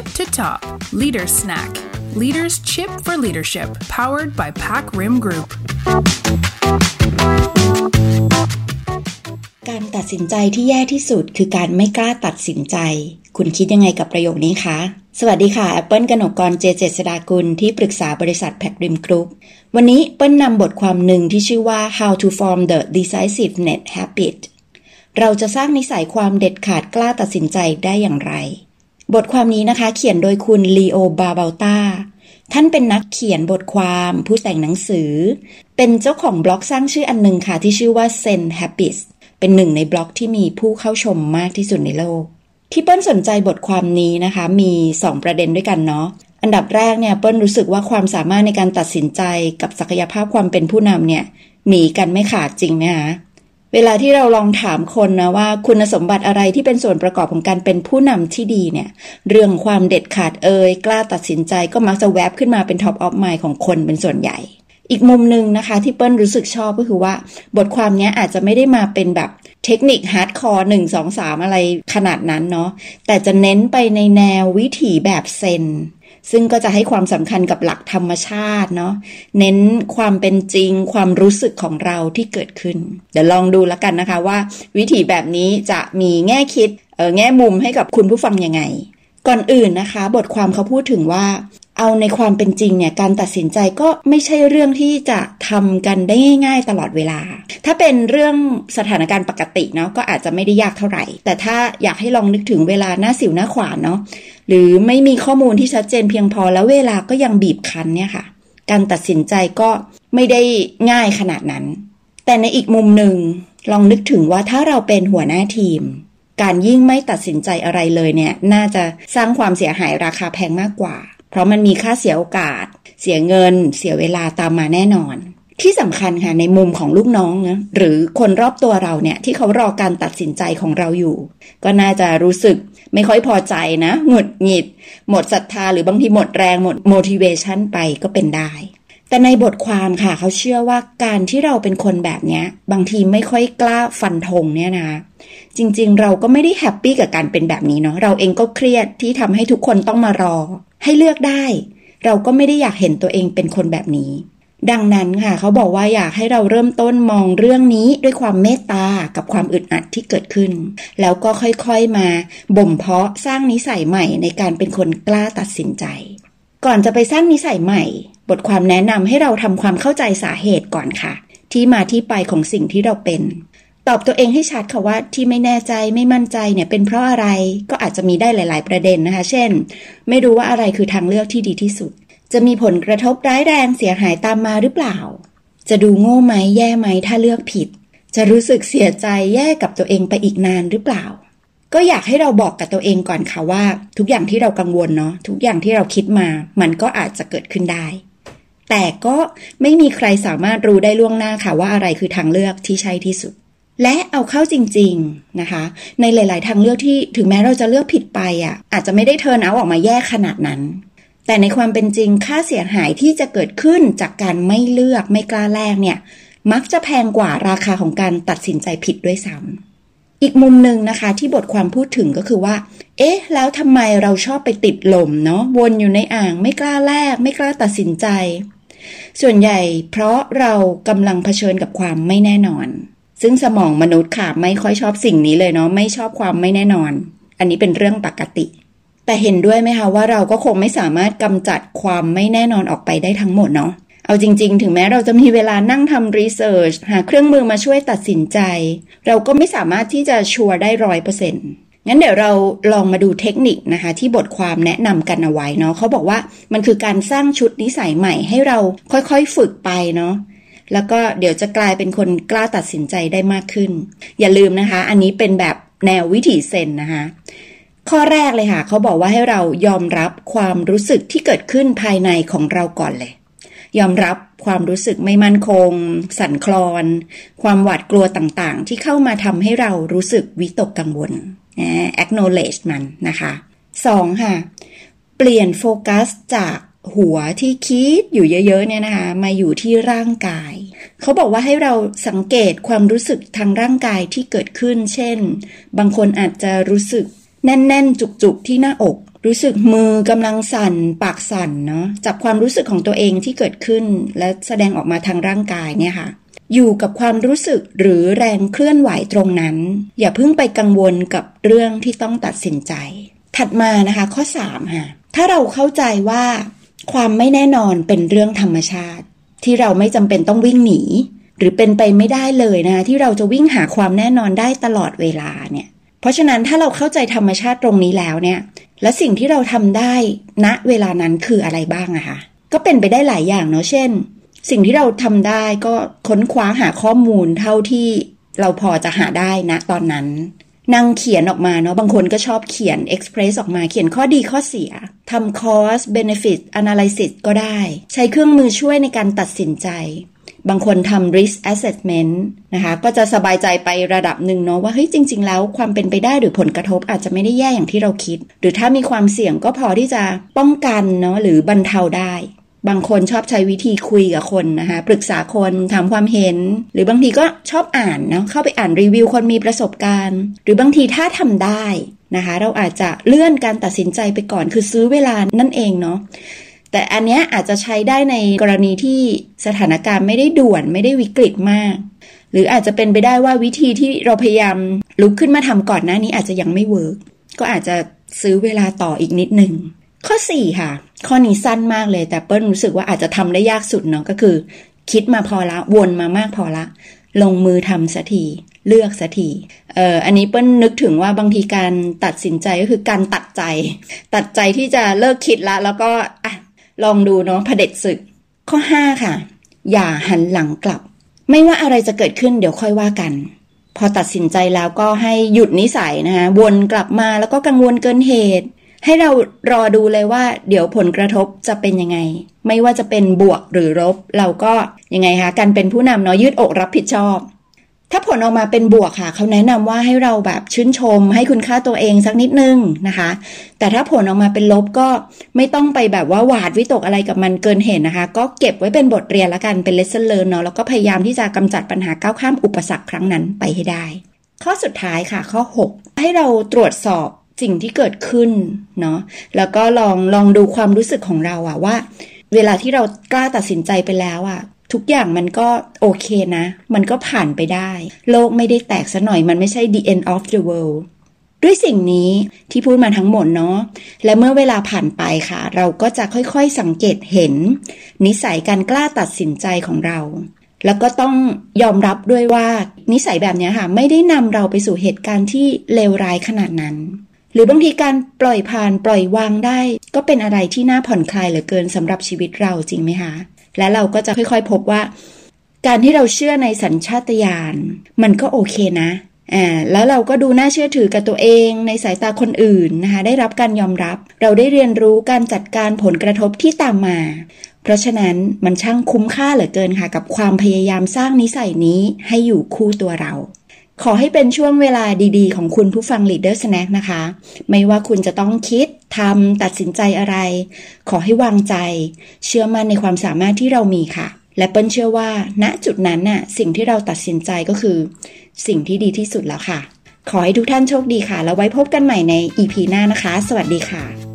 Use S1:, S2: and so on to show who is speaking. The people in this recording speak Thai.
S1: Tip to Top Leader Snack Leaders Chip for Leadership powered by PacRim Group
S2: การตัดสินใจที่แย่ที่สุดคือการไม่กล้าตัดสินใจ คุณคิดยังไงกับประโยคนี้คะ สวัสดีค่ะแอปเปิลกนกกรเจเจษดากุลที่ปรึกษาบริษัท PacRim Group วันนี้เปิ้ลนำบทความหนึ่งที่ชื่อว่า How to Form the Decisiveness Habit เราจะสร้างนิสัยความเด็ดขาดกล้าตัดสินใจได้อย่างไร บทความนี้นะคะ เขียนโดยคุณลีโอบาเบลตาท่านเป็นนักเขียนบทความผู้แต่งหนังสือ เป็นเจ้าของบล็อกสร้างชื่ออันหนึ่งค่ะ ที่ชื่อว่า Zen Habits เป็นหนึ่งในบล็อกที่มีผู้เข้าชมมากที่สุดในโลก ที่เปิ้ลสนใจบทความนี้นะคะ มี 2 ประเด็นด้วยกันเนาะอันดับแรกเนี่ยเปิ้ลรู้สึกว่าความสามารถในการตัดสินใจกับศักยภาพความเป็นผู้นำเนี่ยหนีกันไม่ขาดจริงไหมคะ เวลาที่เราลองถามคนนะว่าคุณสมบัติอะไรที่เป็นส่วนประกอบของการเป็นผู้นำที่ดีเนี่ย เรื่องความเด็ดขาดเอ่ยกล้าตัดสินใจก็มักจะแวบขึ้นมาเป็น top of mind ของคนเป็นส่วนใหญ่ อีกมุมหนึ่งนะคะ ที่เปิ้ลรู้สึกชอบก็คือว่า บทความนี้อาจจะไม่ได้มาเป็นแบบเทคนิค hardcore หนึ่งสองสามอะไรขนาดนั้นเนาะแต่จะเน้นไปในแนววิถีแบบเซน ซึ่งก็จะให้ความสำคัญกับหลักธรรมชาติเนาะเน้นความเป็นจริงความรู้สึกของเราที่เกิดขึ้น เดี๋ยวลองดูแล้วกันนะคะว่า วิธีแบบนี้จะมีแง่คิดเออแง่มุมให้กับคุณผู้ฟังยังไง ก่อนอื่นนะคะ บทความเขาพูดถึงว่า เอาในความเป็นจริงเนี่ยการตัดสินใจก็ไม่ใช่เรื่องที่จะทำกันได้ง่าย ๆ ตลอดเวลา ถ้าเป็นเรื่องสถานการณ์ปกติเนาะก็อาจจะไม่ได้ยากเท่าไหร่ แต่ถ้าอยากให้ลองนึกถึงเวลาหน้าสิวหน้าขวานเนาะหรือไม่มีข้อมูลที่ชัดเจนเพียงพอแล้วเวลาก็ยังบีบคั้นเนี่ยค่ะ การตัดสินใจก็ไม่ได้ง่ายขนาดนั้น แต่ในอีกมุมหนึ่งลองนึกถึงว่าถ้าเราเป็นหัวหน้าทีม การยิ่งไม่ตัดสินใจอะไรเลยเนี่ย น่าจะสร้างความเสียหายราคาแพงมากกว่า เพราะมันมีค่าเสียโอกาส เสียเงิน เสียเวลาตามมาแน่นอน ที่สำคัญค่ะในมุมของลูกน้องนะหรือคนรอบตัวเราเนี่ยที่เขารอการตัดสินใจของเราอยู่ ก็น่าจะรู้สึกไม่ค่อยพอใจนะหงุดหงิด หมดศรัทธาหรือบางทีหมดแรงหมด motivation ไปก็เป็นได้ แต่ในบทความค่ะ เขาเชื่อว่าการที่เราเป็นคนแบบนี้บางทีไม่ค่อยกล้าฟันธงเนี่ยนะ จริงๆ เราก็ไม่ได้ happy กับการเป็นแบบนี้เนาะเราเองก็เครียดที่ทำให้ทุกคนต้องมารอ ให้เลือกได้ เราก็ไม่ได้อยากเห็นตัวเองเป็นคนแบบนี้ ดังนั้นค่ะ เขาบอกว่าอยากให้เราเริ่มต้นมองเรื่องนี้ด้วยความเมตตากับความอึดอัดที่เกิดขึ้น แล้วก็ค่อยๆมาบ่มเพาะสร้างนิสัยใหม่ในการเป็นคนกล้าตัดสินใจ ก่อนจะไปสร้างนิสัยใหม่ บทความแนะนำให้เราทำความเข้าใจสาเหตุก่อนค่ะ ที่มาที่ไปของสิ่งที่เราเป็น ตอบตัวเองให้ชัดค่ะว่าที่ไม่แน่ใจไม่มั่นใจเนี่ยเป็นเพราะอะไรก็อาจจะมีได้หลาย ๆ ประเด็นนะคะ เช่น ไม่รู้ว่าอะไรคือทางเลือกที่ดีที่สุด จะมีผลกระทบร้ายแรงเสียหายตามมาหรือเปล่า จะดูโง่ไหมแย่ไหมถ้าเลือกผิด จะรู้สึกเสียใจแย่กับตัวเองไปอีกนานหรือเปล่าก็อยากให้เราบอกกับตัวเองก่อนค่ะว่า ทุกอย่างที่เรากังวลเนาะทุกอย่างที่เราคิดมา มันก็อาจจะเกิดขึ้นได้ แต่ก็ไม่มีใครสามารถรู้ได้ล่วงหน้าค่ะว่าอะไรคือทางเลือกที่ใช่ที่สุด และเอาเข้าจริง ๆนะคะ ในหลาย ๆ ทางเลือกที่ถึงแม้เราจะเลือกผิดไปอะอาจจะไม่ได้เทินเอาออกมาแย่ขนาดนั้น แต่ในความเป็นจริงค่าเสียหายที่จะเกิดขึ้นจากการไม่เลือกไม่กล้าแลกเนี่ย มักจะแพงกว่าราคาของการตัดสินใจผิดด้วยซ้ำอีกมุมหนึ่งนะคะที่บทความพูดถึงก็คือว่า เอ๊ะ แล้วทำไมเราชอบไปติดลมเนาะวนอยู่ในอ่างไม่กล้าแลกไม่กล้าตัดสินใจ ส่วนใหญ่เพราะเรากำลังเผชิญกับความไม่แน่นอน ซึ่งสมองมนุษย์ค่ะไม่ค่อยชอบสิ่งนี้เลยเนาะไม่ชอบความไม่แน่นอน อันนี้เป็นเรื่องปกติ แต่เห็นด้วยไหมคะว่าเราก็คงไม่สามารถกำจัดความไม่แน่นอนออกไปได้ทั้งหมดเนาะเอาจริง ๆ ถึงแม้เราจะมีเวลานั่งทำรีเสิร์ชหาเครื่องมือมาช่วยตัดสินใจ เราก็ไม่สามารถที่จะชัวร์ได้ร้อยเปอร์เซ็นต์ งั้นเดี๋ยวเราลองมาดูเทคนิคนะคะ ที่บทความแนะนำกันเอาไว้เนาะเขาบอกว่ามันคือการสร้างชุดนิสัยใหม่ให้เราค่อยๆฝึกไปเนาะแล้วก็เดี๋ยวจะกลายเป็นคนกล้าตัดสินใจได้มากขึ้น อย่าลืมนะคะ อันนี้เป็นแบบแนววิถีเซนนะคะ ข้อแรกเลยค่ะเขาบอกว่าให้เรายอมรับความรู้สึกที่เกิดขึ้นภายในของเราก่อนเลย ยอมรับความรู้สึกไม่มั่นคง สั่นคลอน ความหวาดกลัวต่างๆ ที่เข้ามาทำให้เรารู้สึกวิตกกังวล acknowledge มันนะคะสองค่ะ เปลี่ยนโฟกัสจากหัวที่คิดอยู่เยอะๆเนี่ยนะคะมาอยู่ที่ร่างกาย เขาบอกว่าให้เราสังเกตความรู้สึกทางร่างกายที่เกิดขึ้น เช่น บางคนอาจจะรู้สึกแน่นๆ จุกๆที่หน้าอก รู้สึกมือกำลังสั่น ปากสั่นเนาะจับความรู้สึกของตัวเองที่เกิดขึ้น และแสดงออกมาทางร่างกายเนี่ยค่ะ อยู่กับความรู้สึกหรือแรงเคลื่อนไหวตรงนั้น อย่าเพิ่งไปกังวลกับเรื่องที่ต้องตัดสินใจ ถัดมานะคะข้อ3ค่ะถ้าเราเข้าใจว่า ความไม่แน่นอนเป็นเรื่องธรรมชาติ ที่เราไม่จำเป็นต้องวิ่งหนี หรือเป็นไปไม่ได้เลยนะที่เราจะวิ่งหาความแน่นอนได้ตลอดเวลาเนี่ยเพราะฉะนั้นถ้าเราเข้าใจธรรมชาติตรงนี้แล้วเนี่ย และสิ่งที่เราทำได้ณเวลานั้นคืออะไรบ้างอะคะก็เป็นไปได้หลายอย่างเนาะเช่น สิ่งที่เราทำได้ก็ค้นคว้าหาข้อมูลเท่าที่เราพอจะหาได้นะตอนนั้นนั่งเขียนออกมาเนาะบางคนก็ชอบเขียน express ออกมาเขียนข้อดีข้อเสียทำ cost benefit analysis ก็ได้ ใช้เครื่องมือช่วยในการตัดสินใจ บางคนทำ risk assessment นะคะ ก็จะสบายใจไประดับหนึ่งเนาะว่าเฮ้ยจริง ๆ แล้วความเป็นไปได้หรือผลกระทบอาจจะไม่ได้แย่อย่างที่เราคิด หรือถ้ามีความเสี่ยงก็พอที่จะป้องกันเนาะหรือบรรเทาได้ บางคนชอบใช้วิธีคุยกับคนนะคะ ปรึกษาคนถามความเห็น หรือบางทีก็ชอบอ่านเนาะเข้าไปอ่านรีวิวคนมีประสบการณ์ หรือบางทีถ้าทำได้นะคะ เราอาจจะเลื่อนการตัดสินใจไปก่อนคือซื้อเวลานั่นเองเนาะแต่อันเนี้ยอาจจะใช้ได้ในกรณีที่สถานการณ์ไม่ได้ด่วนไม่ได้วิกฤตมาก หรืออาจจะเป็นไปได้ว่าวิธีที่เราพยายามลุกขึ้นมาทำก่อนหน้านี้อาจจะยังไม่ work ก็อาจจะซื้อเวลาต่ออีกนิดหนึ่ง ข้อ 4 ค่ะ ข้อนี้สั้นมากเลย แต่เปิ้ลรู้สึกว่าอาจจะทำได้ยากสุดเนาะก็คือ คิดมาพอละวนมามากพอละ ลงมือทำสักทีเลือกสักทีเอ่ออันนี้เปิ้ลนึกถึงว่าบางทีการตัดสินใจก็คือการตัดใจ ตัดใจที่จะเลิกคิดละ แล้วก็อะลองดูเนาะพเด็จศึก ข้อ 5 ค่ะ อย่าหันหลังกลับ ไม่ว่าอะไรจะเกิดขึ้นเดี๋ยวค่อยว่ากัน พอตัดสินใจแล้วก็ให้หยุดนิสัยนะคะวนกลับมาแล้วก็กังวลเกินเหตุ ให้เรารอดูเลยว่า เดี๋ยวผลกระทบจะเป็นยังไง ไม่ว่าจะเป็นบวกหรือลบ เราก็ยังไงคะการเป็นผู้นำเนาะยืดอกรับผิดชอบ ถ้าผลออกมาเป็นบวกค่ะเขาแนะนำว่าให้เราแบบชื่นชม ให้คุณค่าตัวเองสักนิดนึงนะคะ แต่ถ้าผลออกมาเป็นลบก็ไม่ต้องไปแบบว่าหวาดวิตกอะไรกับมันเกินเหตุนะคะ ก็เก็บไว้เป็นบทเรียนละกันเป็น lesson learn เนาะแล้วก็พยายามที่จะกำจัดปัญหาก้าวข้ามอุปสรรคครั้งนั้นไปให้ได้ ข้อสุดท้ายค่ะ ข้อ 6 ให้เราตรวจสอบ สิ่งที่เกิดขึ้นเนาะแล้วก็ลองลองดูความรู้สึกของเราอะว่า เวลาที่เรากล้าตัดสินใจไปแล้วอะทุกอย่างมันก็โอเคนะ มันก็ผ่านไปได้ โลกไม่ได้แตกซะหน่อยมันไม่ใช่ the end of the world ด้วยสิ่งนี้ที่พูดมาทั้งหมดเนาะและเมื่อเวลาผ่านไปค่ะ เราก็จะค่อยๆสังเกตเห็น นิสัยการกล้าตัดสินใจของเรา แล้วก็ต้องยอมรับด้วยว่านิสัยแบบนี้ค่ะ ไม่ได้นำเราไปสู่เหตุการณ์ที่เลวร้ายขนาดนั้น หรือบางทีการปล่อยผ่านปล่อยวางได้ ก็เป็นอะไรที่น่าผ่อนคลายเหลือเกินสำหรับชีวิตเราจริงไหมคะและเราก็จะค่อยๆพบว่า การที่เราเชื่อในสัญชาตญาณมันก็โอเคนะอ่าแล้วเราก็ดูน่าเชื่อถือกับตัวเองในสายตาคนอื่นนะคะ ได้รับการยอมรับ เราได้เรียนรู้การจัดการผลกระทบที่ตามมา เพราะฉะนั้นมันช่างคุ้มค่าเหลือเกินค่ะ กับความพยายามสร้างนิสัยนี้ให้อยู่คู่ตัวเรา ขอให้เป็นช่วงเวลาดีๆ ของคุณผู้ฟัง Leader Snack นะคะ ไม่ว่าคุณจะต้องคิดทำตัดสินใจอะไร ขอให้วางใจ เชื่อมั่นในความสามารถที่เรามีค่ะ และเปิ้ลเชื่อว่า ณจุดนั้นน่ะ สิ่งที่เราตัดสินใจก็คือ สิ่งที่ดีที่สุดแล้วค่ะ ขอให้ทุกท่านโชคดีค่ะ แล้วไว้พบกันใหม่ใน EP หน้านะคะ สวัสดีค่ะ